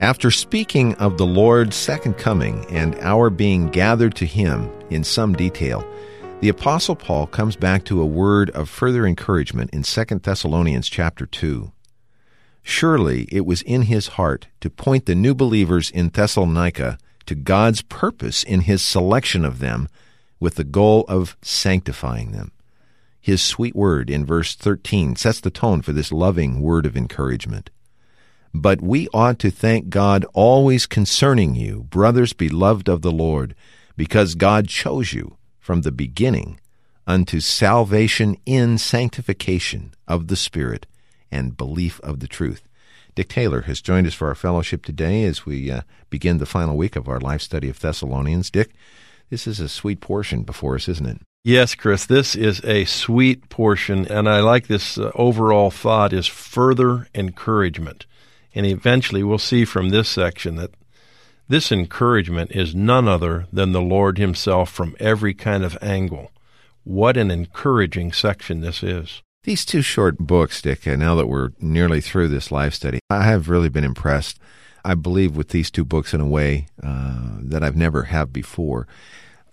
After speaking of the Lord's second coming and our being gathered to Him in some detail, the apostle Paul comes back to a word of further encouragement in 2 Thessalonians chapter 2. Surely it was in his heart to point the new believers in Thessalonica to God's purpose in his selection of them with the goal of sanctifying them. His sweet word in verse 13 sets the tone for this loving word of encouragement. But we ought to thank God always concerning you, brothers beloved of the Lord, because God chose you from the beginning unto salvation in sanctification of the Spirit and belief of the truth. Dick Taylor has joined us for our fellowship today as we uh, begin the final week of our life study of Thessalonians. Dick, this is a sweet portion before us, isn't it? Yes, Chris, this is a sweet portion, and I like this uh, overall thought is further encouragement. And eventually we'll see from this section that this encouragement is none other than the Lord Himself from every kind of angle. What an encouraging section this is. These two short books, Dick, uh, now that we're nearly through this life study, I have really been impressed. I believe with these two books in a way uh, that I've never have before.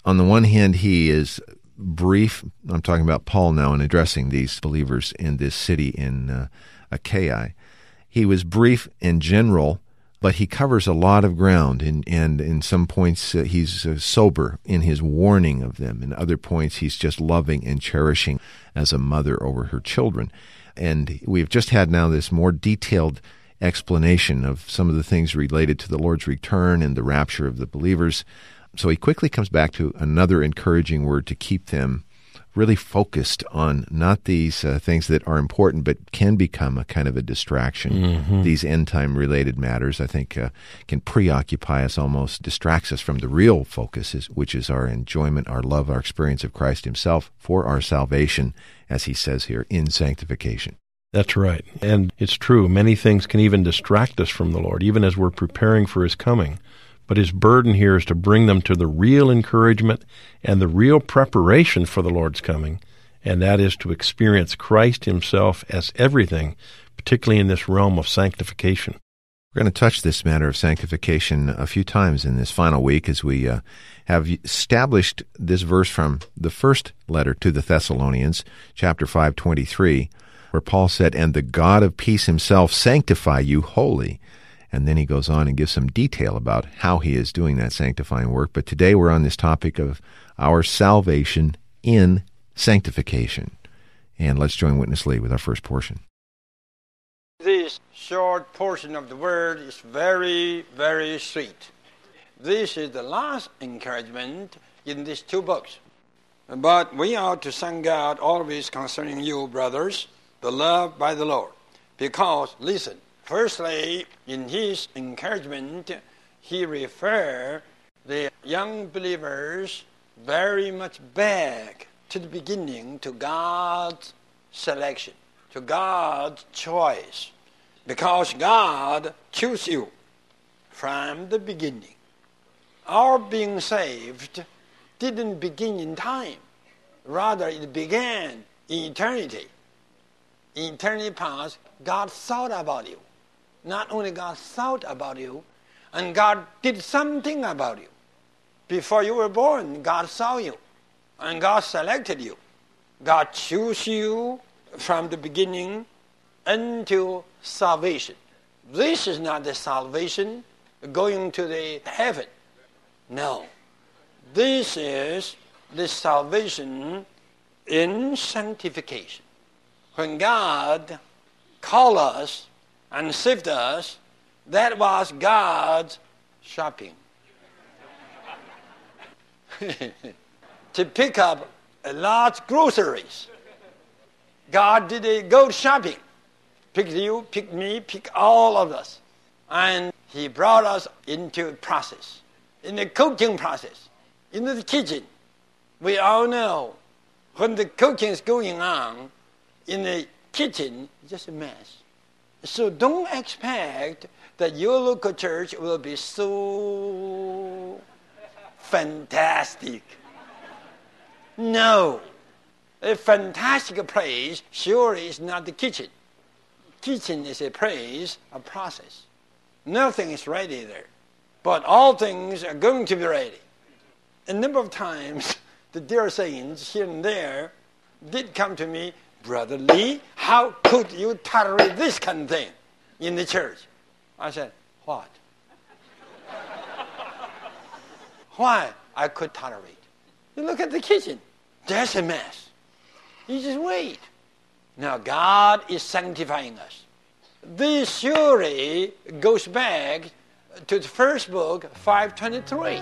On the one hand, he is brief. I'm talking about Paul now in addressing these believers in this city in uh, Achaia. He was brief and general but he covers a lot of ground, and, and in some points uh, he's uh, sober in his warning of them. In other points, he's just loving and cherishing as a mother over her children. And we've just had now this more detailed explanation of some of the things related to the Lord's return and the rapture of the believers. So he quickly comes back to another encouraging word to keep them really focused on not these uh, things that are important but can become a kind of a distraction. Mm-hmm. These end time related matters, I think, uh, can preoccupy us almost, distracts us from the real focus, is, which is our enjoyment, our love, our experience of Christ Himself for our salvation, as He says here, in sanctification. That's right. And it's true. Many things can even distract us from the Lord, even as we're preparing for His coming. But his burden here is to bring them to the real encouragement and the real preparation for the Lord's coming, and that is to experience Christ himself as everything, particularly in this realm of sanctification. We're going to touch this matter of sanctification a few times in this final week as we uh, have established this verse from the first letter to the Thessalonians, chapter 523, where Paul said, And the God of peace himself sanctify you wholly. And then he goes on and gives some detail about how he is doing that sanctifying work. But today we're on this topic of our salvation in sanctification. And let's join Witness Lee with our first portion. This short portion of the word is very, very sweet. This is the last encouragement in these two books. But we are to thank God always concerning you, brothers, beloved by the Lord. Because, listen, Firstly, in his encouragement, he referred the young believers very much back to the beginning to God's selection, to God's choice, because God chose you from the beginning. Our being saved didn't begin in time, rather, it began in eternity. In eternity past, God thought about you not only God thought about you, and God did something about you. Before you were born, God saw you, and God selected you. God chose you from the beginning until salvation. This is not the salvation going to the heaven. No. This is the salvation in sanctification. When God called us and saved us, that was God's shopping. to pick up a large groceries. God did a go shopping picked you, picked me, picked all of us. And he brought us into a process, in the cooking process, into the kitchen. We all know when the cooking is going on in the kitchen, it's just a mess. So don't expect that your local church will be so fantastic. No. A fantastic place surely is not the kitchen. Kitchen is a place, a process. Nothing is ready there. But all things are going to be ready. A number of times, the dear saints here and there did come to me, Brother Lee, how could you tolerate this kind of thing in the church? I said, What? Why I could tolerate? You look at the kitchen. There's a mess. You just wait. Now God is sanctifying us. This surely goes back to the first book, 523.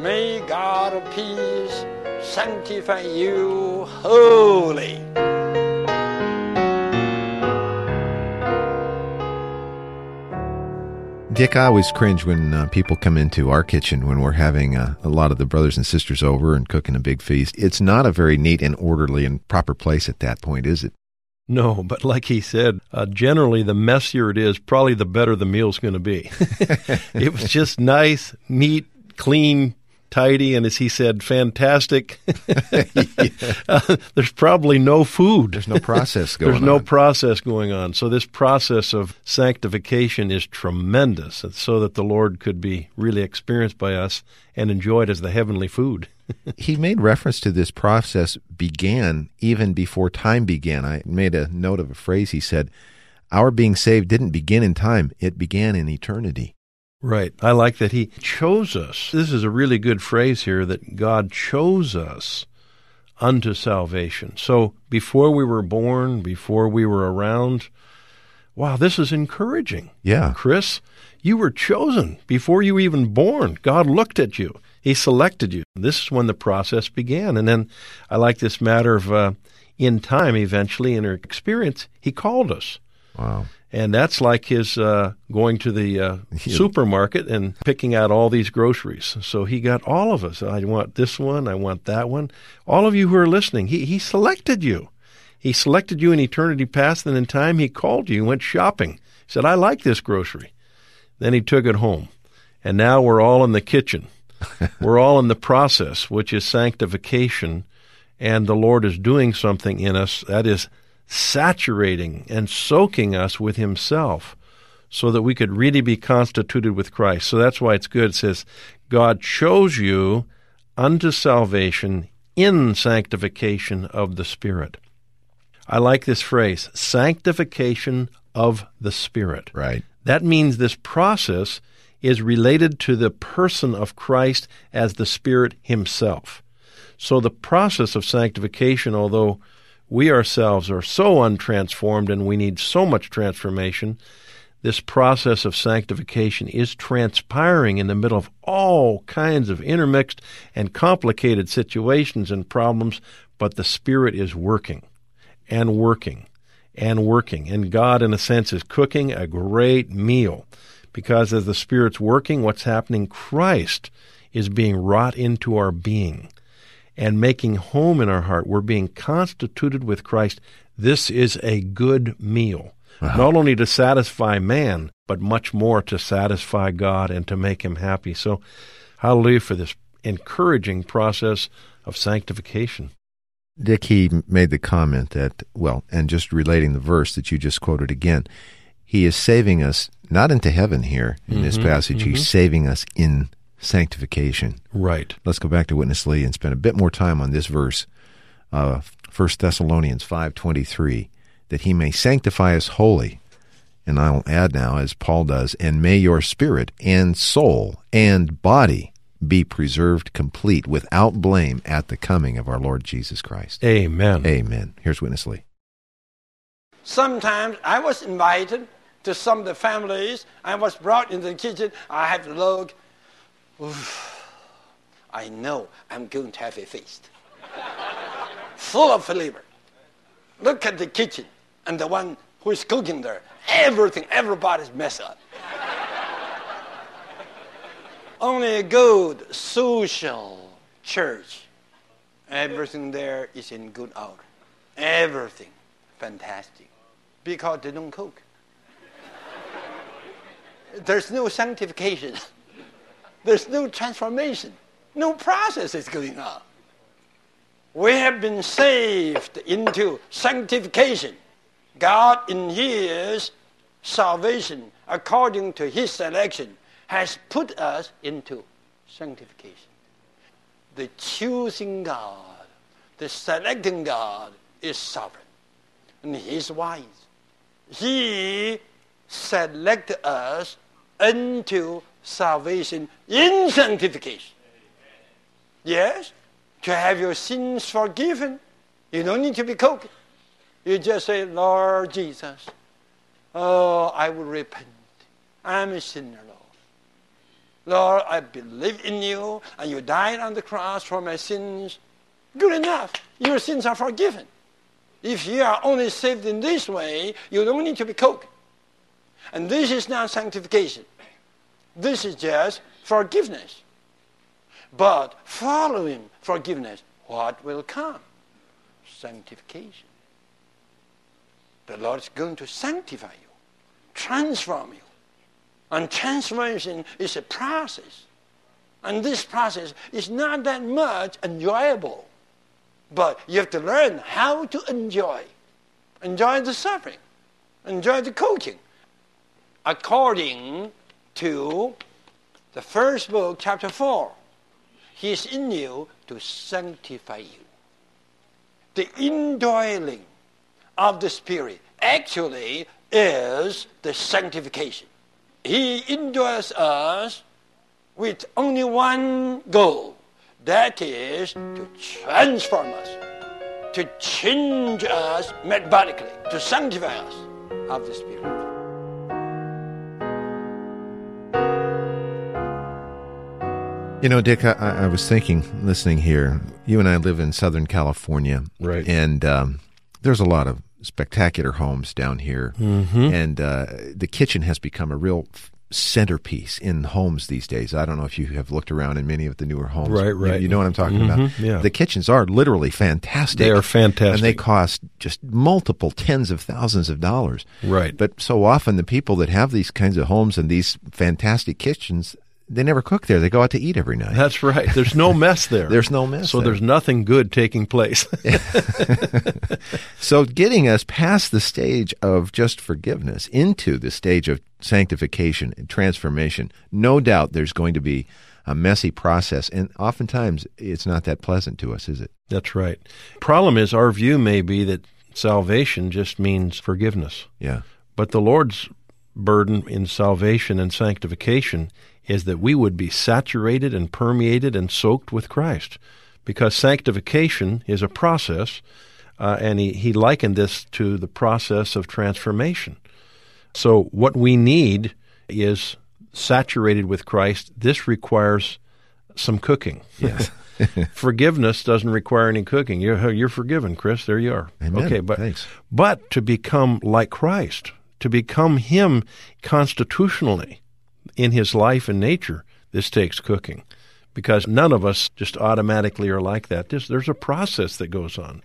May God of peace sanctify you wholly. Dick, I always cringe when uh, people come into our kitchen when we're having uh, a lot of the brothers and sisters over and cooking a big feast. It's not a very neat and orderly and proper place at that point, is it? No, but like he said, uh, generally the messier it is, probably the better the meal's going to be. it was just nice, neat, clean, tidy, and as he said, fantastic. uh, there's probably no food. There's no process going There's on. no process going on. So this process of sanctification is tremendous, so that the Lord could be really experienced by us and enjoyed as the heavenly food. he made reference to this process began even before time began. I made a note of a phrase he said, Our being saved didn't begin in time, it began in eternity. Right. I like that he chose us. This is a really good phrase here that God chose us unto salvation. So before we were born, before we were around, wow, this is encouraging. Yeah. Chris, you were chosen before you were even born. God looked at you. He selected you. This is when the process began. And then I like this matter of uh, in time, eventually, in our experience, He called us. Wow. And that's like his uh, going to the uh, supermarket and picking out all these groceries. So he got all of us. I want this one. I want that one. All of you who are listening, he, he selected you. He selected you in eternity past, and in time he called you and went shopping. He said, I like this grocery. Then he took it home. And now we're all in the kitchen. we're all in the process, which is sanctification. And the Lord is doing something in us that is saturating and soaking us with Himself so that we could really be constituted with Christ. So that's why it's good. It says, God chose you unto salvation in sanctification of the Spirit. I like this phrase, sanctification of the Spirit. Right. That means this process is related to the person of Christ as the Spirit Himself. So the process of sanctification, although we ourselves are so untransformed and we need so much transformation, this process of sanctification is transpiring in the middle of all kinds of intermixed and complicated situations and problems, but the Spirit is working and working and working. And God, in a sense, is cooking a great meal because as the Spirit's working, what's happening? Christ is being wrought into our being and making home in our heart. We're being constituted with Christ. This is a good meal, Wow. not only to satisfy man, but much more to satisfy God and to make him happy. So, hallelujah for this encouraging process of sanctification. Dick, he made the comment that, well, and just relating the verse that you just quoted again, he is saving us not into heaven here in this mm-hmm, passage, he's mm-hmm. saving us in sanctification. Right. Let's go back to Witness Lee and spend a bit more time on this verse, uh, 1 Thessalonians 5.23, that he may sanctify us wholly. And I'll add now, as Paul does, and may your spirit and soul and body be preserved complete without blame at the coming of our Lord Jesus Christ. Amen. Amen. Here's Witness Lee. Sometimes I was invited to some of the families. I was brought into the kitchen. I have to look. I know I'm going to have a feast. Full of flavor. Look at the kitchen and the one who is cooking there. Everything, everybody's messed up. Only a good social church. Everything there is in good order. Everything fantastic. Because they don't cook. There's no sanctification. There's no transformation. No process is going on. We have been saved into sanctification. God, in His salvation, according to His selection, has put us into sanctification. The choosing God, the selecting God is sovereign and He is wise. He selected us into salvation in sanctification. Yes, to have your sins forgiven, you don't need to be cooking. You just say, Lord Jesus, oh, I will repent. I'm a sinner, Lord. Lord, I believe in you, and you died on the cross for my sins. Good enough. Your sins are forgiven. If you are only saved in this way, you don't need to be cooked. And this is not sanctification. This is just forgiveness. But following forgiveness, what will come? Sanctification. The Lord is going to sanctify you, transform you. And transformation is a process. And this process is not that much enjoyable. But you have to learn how to enjoy. Enjoy the suffering. Enjoy the coaching. According to the first book, chapter 4, He is in you to sanctify you. The indwelling of the Spirit actually is the sanctification. He indwells us with only one goal that is to transform us, to change us metabolically, to sanctify us of the Spirit. You know, Dick, I, I, was thinking, listening here, you and I live in Southern California. Right. And um, there's a lot of spectacular homes down here. Mm-hmm. And uh, the kitchen has become a real centerpiece in homes these days. I don't know if you have looked around in many of the newer homes. Right, right. You, you know what I'm talking mm-hmm, about? Yeah. The kitchens are literally fantastic. They are fantastic. And they cost just multiple tens of thousands of dollars. Right. But so often the people that have these kinds of homes and these fantastic kitchens, they never cook there. They go out to eat every night. That's right. There's no mess there. There's no mess. So there. there's nothing good taking place. so getting us past the stage of just forgiveness into the stage of sanctification and transformation, no doubt there's going to be a messy process, and oftentimes it's not that pleasant to us, is it? That's right. Problem is, our view may be that salvation just means forgiveness. Yeah. But the Lord's burden in salvation and sanctification is that we would be saturated and permeated and soaked with Christ. Because sanctification is a process, uh, and he, he likened this to the process of transformation. So, what we need is saturated with Christ. This requires some cooking. Yes. Forgiveness doesn't require any cooking. You're, you're forgiven, Chris. There you are. Amen. Okay, but Thanks. but to become like Christ, to become Him constitutionally in His life and nature, this takes cooking, because none of us just automatically are like that. There's, a process that goes on,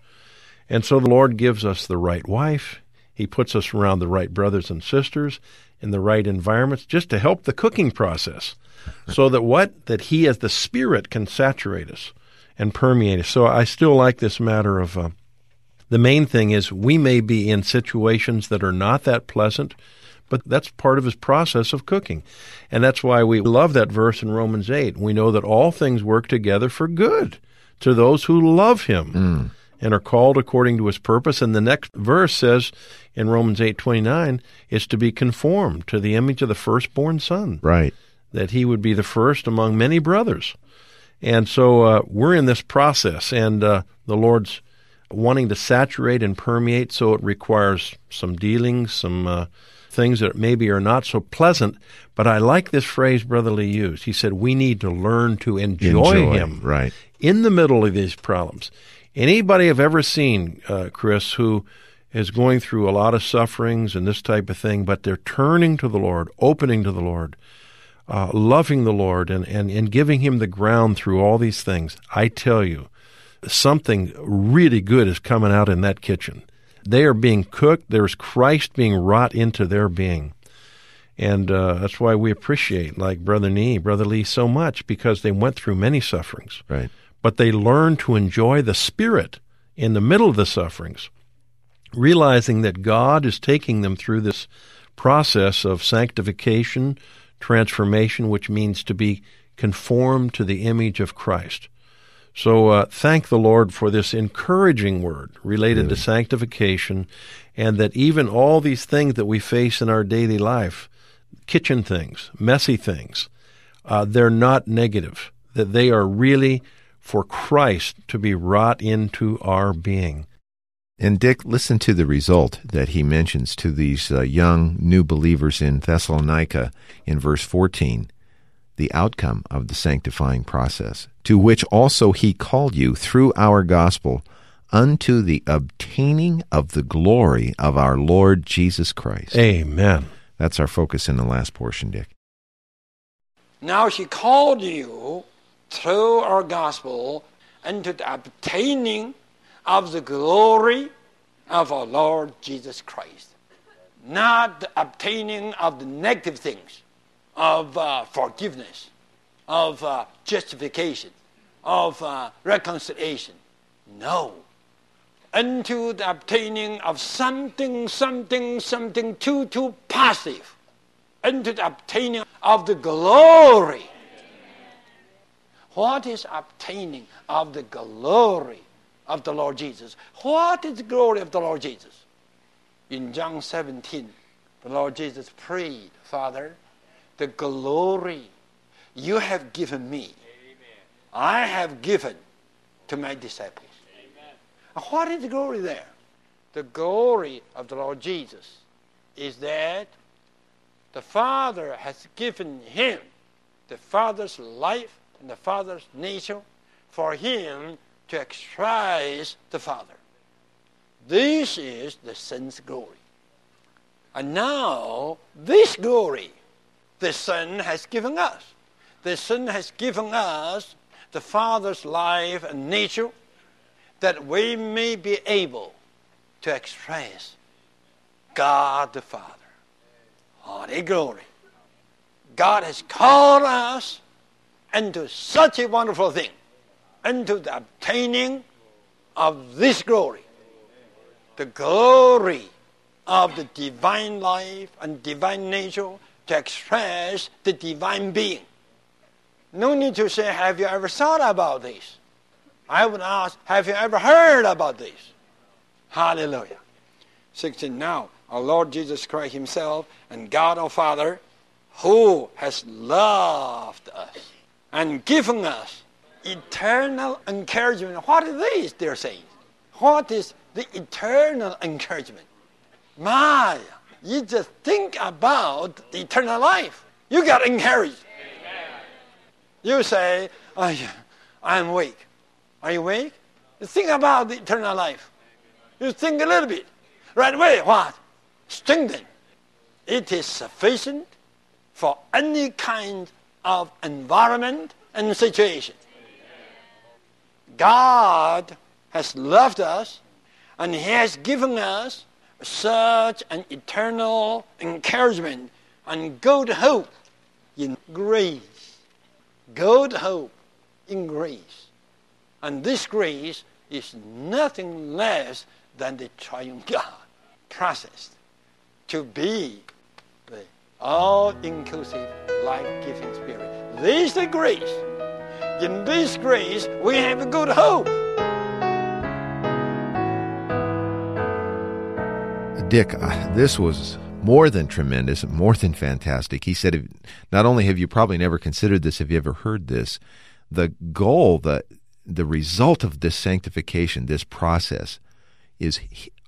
and so the Lord gives us the right wife. He puts us around the right brothers and sisters in the right environments just to help the cooking process. So that what? That he as the spirit can saturate us and permeate us. So i still like this matter of uh, the main thing is we may be in situations that are not that pleasant but that's part of his process of cooking and that's why we love that verse in romans 8 we know that all things work together for good to those who love him Mm. and are called according to his purpose and the next verse says in romans 8:29 is to be conformed to the image of the firstborn son Right. that he would be the first among many brothers. And so uh, we're in this process, and uh, the Lord's wanting to saturate and permeate, so it requires some dealings, some uh, things that maybe are not so pleasant. But I like this phrase Brother Lee used. He said, We need to learn to enjoy, Enjoy, him right. in the middle of these problems. Anybody have ever seen, uh, Chris, who is going through a lot of sufferings and this type of thing, but they're turning to the Lord, opening to the Lord, uh, loving the Lord, and, and, and giving Him the ground through all these things, I tell you, something really good is coming out in that kitchen. They are being cooked. There's Christ being wrought into their being. And uh, that's why we appreciate, like Brother Nee, Brother Lee, so much because they went through many sufferings. Right. But they learned to enjoy the Spirit in the middle of the sufferings, realizing that God is taking them through this process of sanctification, transformation, which means to be conformed to the image of Christ. So uh, thank the Lord for this encouraging word related to sanctification, and that even all these things that we face in our daily life, kitchen things, messy things, uh, they're not negative. That they are really for Christ to be wrought into our being. And Dick, listen to the result that he mentions to these uh, young new believers in Thessalonica in verse 14 the outcome of the sanctifying process, to which also he called you through our gospel unto the obtaining of the glory of our Lord Jesus Christ. Amen. That's our focus in the last portion, Dick. Now she called you through our gospel into the obtaining of the glory of our Lord Jesus Christ. Not the obtaining of the negative things, of uh, forgiveness, of uh, justification, of uh, reconciliation. No. Into the obtaining of something, something, something too, too positive. Into the obtaining of the glory. What is obtaining of the glory of the Lord Jesus? What is the glory of the Lord Jesus? In John 17, the Lord Jesus prayed, Father, the glory you have given me, I have given to my disciples. What is the glory there? The glory of the Lord Jesus is that the Father has given him the Father's life and the Father's nature for him to express the Father. This is the Son's glory. And now, this glory the Son has given us. The Son has given us the Father's life and nature that we may be able to express God the Father. Holy glory. God has called us into such a wonderful thing, into the obtaining of this glory, the glory of the divine life and divine nature to express the divine being. No need to say, Have you ever thought about this? I would ask, Have you ever heard about this? Hallelujah. 16. Now, our Lord Jesus Christ Himself and God our Father, who has loved us and given us eternal encouragement. What is this, dear saints? What is the eternal encouragement? My, you just think about the eternal life. You got encouraged. You say, oh, yeah, I'm weak. Are you weak? You think about the eternal life. You think a little bit. Right away, what? Strengthen. It is sufficient for any kind of environment and situation. God has loved us and He has given us such an eternal encouragement and good hope in grace. Good hope in grace. And this grace is nothing less than the triune God processed to be the all inclusive, life giving spirit. This is the grace. In this grace, we have a good hope. Dick, uh, this was more than tremendous, more than fantastic. He said, not only have you probably never considered this, have you ever heard this? The goal, the the result of this sanctification, this process, is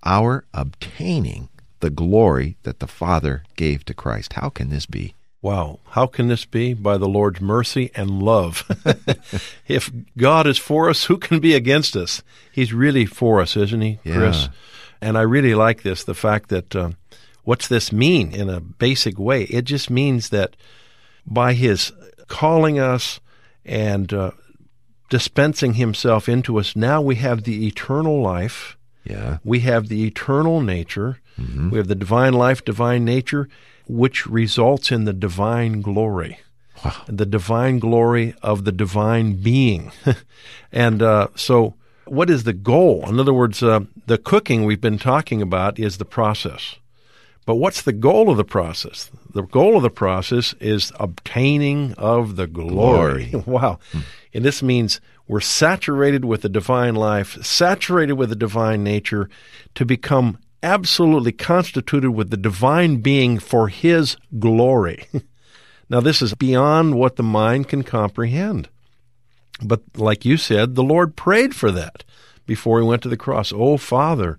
our obtaining the glory that the Father gave to Christ. How can this be? Wow. How can this be? By the Lord's mercy and love. if God is for us, who can be against us? He's really for us, isn't he, Chris? Yeah. And I really like this the fact that uh, what's this mean in a basic way? It just means that by his calling us and uh, dispensing himself into us, now we have the eternal life. Yeah. We have the eternal nature. We have the divine life, divine nature, which results in the divine glory. Wow. The divine glory of the divine being. and uh, so, what is the goal? In other words, uh, the cooking we've been talking about is the process. But what's the goal of the process? The goal of the process is obtaining of the glory. wow. And this means we're saturated with the divine life, saturated with the divine nature to become absolutely constituted with the divine being for his glory. now, this is beyond what the mind can comprehend. But like you said, the Lord prayed for that before he went to the cross. Oh, Father,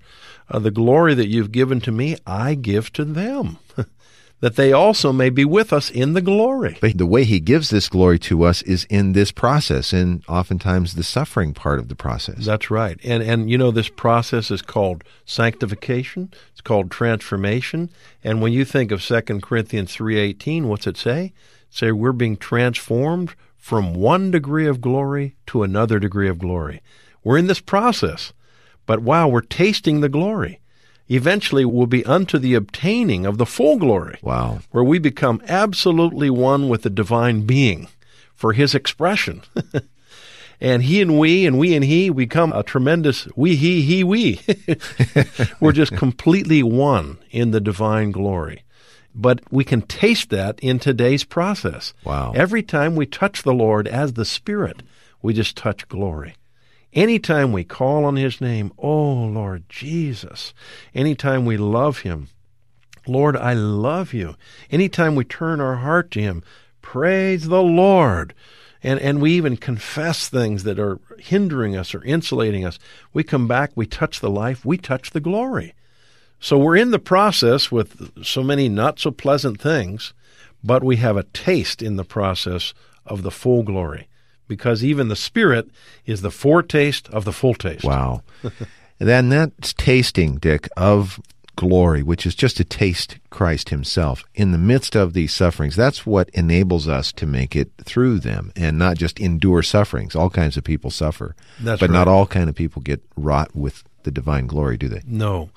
uh, the glory that you've given to me, I give to them, that they also may be with us in the glory. But the way he gives this glory to us is in this process, and oftentimes the suffering part of the process. That's right. And and you know this process is called sanctification. It's called transformation. And when you think of 2 Corinthians 3:18, what's it say? Say we're being transformed from one degree of glory to another degree of glory. We're in this process. But wow, we're tasting the glory. Eventually we'll be unto the obtaining of the full glory. Wow. Where we become absolutely one with the divine being for his expression. and he and we and we and he we become a tremendous we he he we we're just completely one in the divine glory but we can taste that in today's process Wow. every time we touch the lord as the spirit we just touch glory anytime we call on his name oh lord jesus anytime we love him lord i love you anytime we turn our heart to him praise the lord and and we even confess things that are hindering us or insulating us. We come back, we touch the life, we touch the glory. So we're in the process with so many not so pleasant things, but we have a taste in the process of the full glory because even the spirit is the foretaste of the full taste. Wow. and then that's tasting, Dick, of glory, which is just to taste Christ Himself in the midst of these sufferings. That's what enables us to make it through them and not just endure sufferings. All kinds of people suffer. That's but not all kind of people get wrought with the divine glory, do they? No.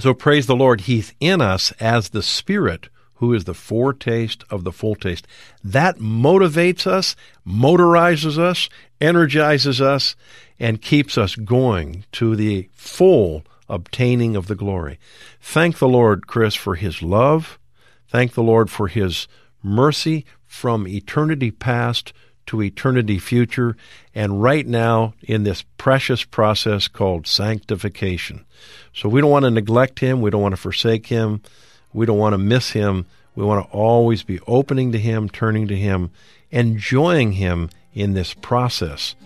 So praise the Lord. He's in us as the Spirit who is the foretaste of the full taste. That motivates us, motorizes us, energizes us, and keeps us going to the full obtaining of the glory. Thank the Lord, Chris, for his love. Thank the Lord for his mercy from eternity past to eternity future, and right now in this precious process called sanctification. So we don't want to neglect him, we don't want to forsake him, we don't want to miss him. We want to always be opening to him, turning to him, enjoying him in this process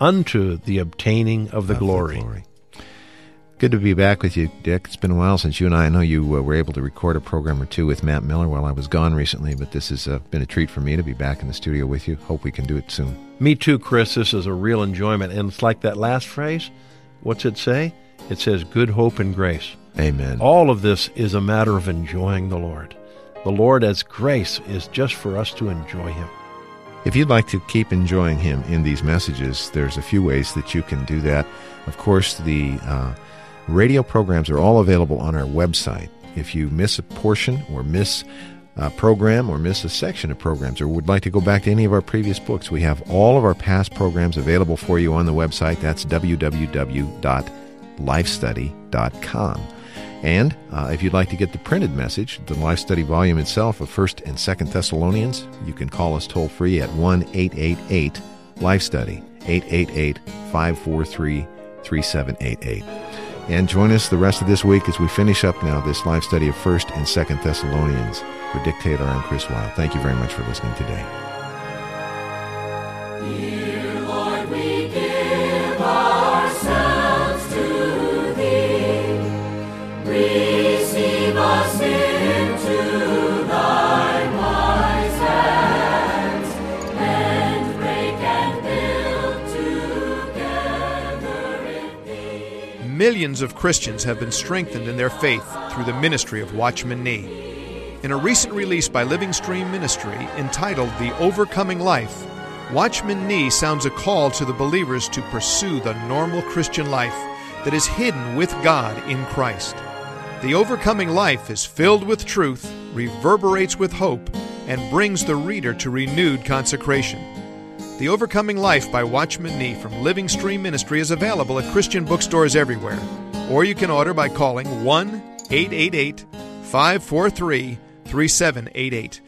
unto the obtaining of the Of glory. Good to be back with you, Dick. It's been a while since you and I, I know you uh, were able to record a program or two with Matt Miller while I was gone recently, but this has uh, been a treat for me to be back in the studio with you. Hope we can do it soon. Me too, Chris. This is a real enjoyment. And it's like that last phrase. What's it say? It says, good hope and grace. Amen. All of this is a matter of enjoying the Lord. The Lord as grace is just for us to enjoy Him. If you'd like to keep enjoying him in these messages, there's a few ways that you can do that. Of course, the uh, radio programs are all available on our website. If you miss a portion or miss a program or miss a section of programs or would like to go back to any of our previous books, we have all of our past programs available for you on the website. That's www.lifestudy.com. And uh, if you'd like to get the printed message, the Life Study volume itself of 1st and 2nd Thessalonians, you can call us toll free at 1 888 Life Study, 888 543 3788. And join us the rest of this week as we finish up now this life study of 1st and 2nd Thessalonians. For Dick Taylor, I'm Chris Wilde. Thank you very much for listening today. Millions of Christians have been strengthened in their faith through the ministry of Watchman Nee. In a recent release by Living Stream Ministry entitled The Overcoming Life, Watchman Nee sounds a call to the believers to pursue the normal Christian life that is hidden with God in Christ. The overcoming life is filled with truth, reverberates with hope, and brings the reader to renewed consecration. The Overcoming Life by Watchman Nee from Living Stream Ministry is available at Christian bookstores everywhere, or you can order by calling 1 888 543 3788.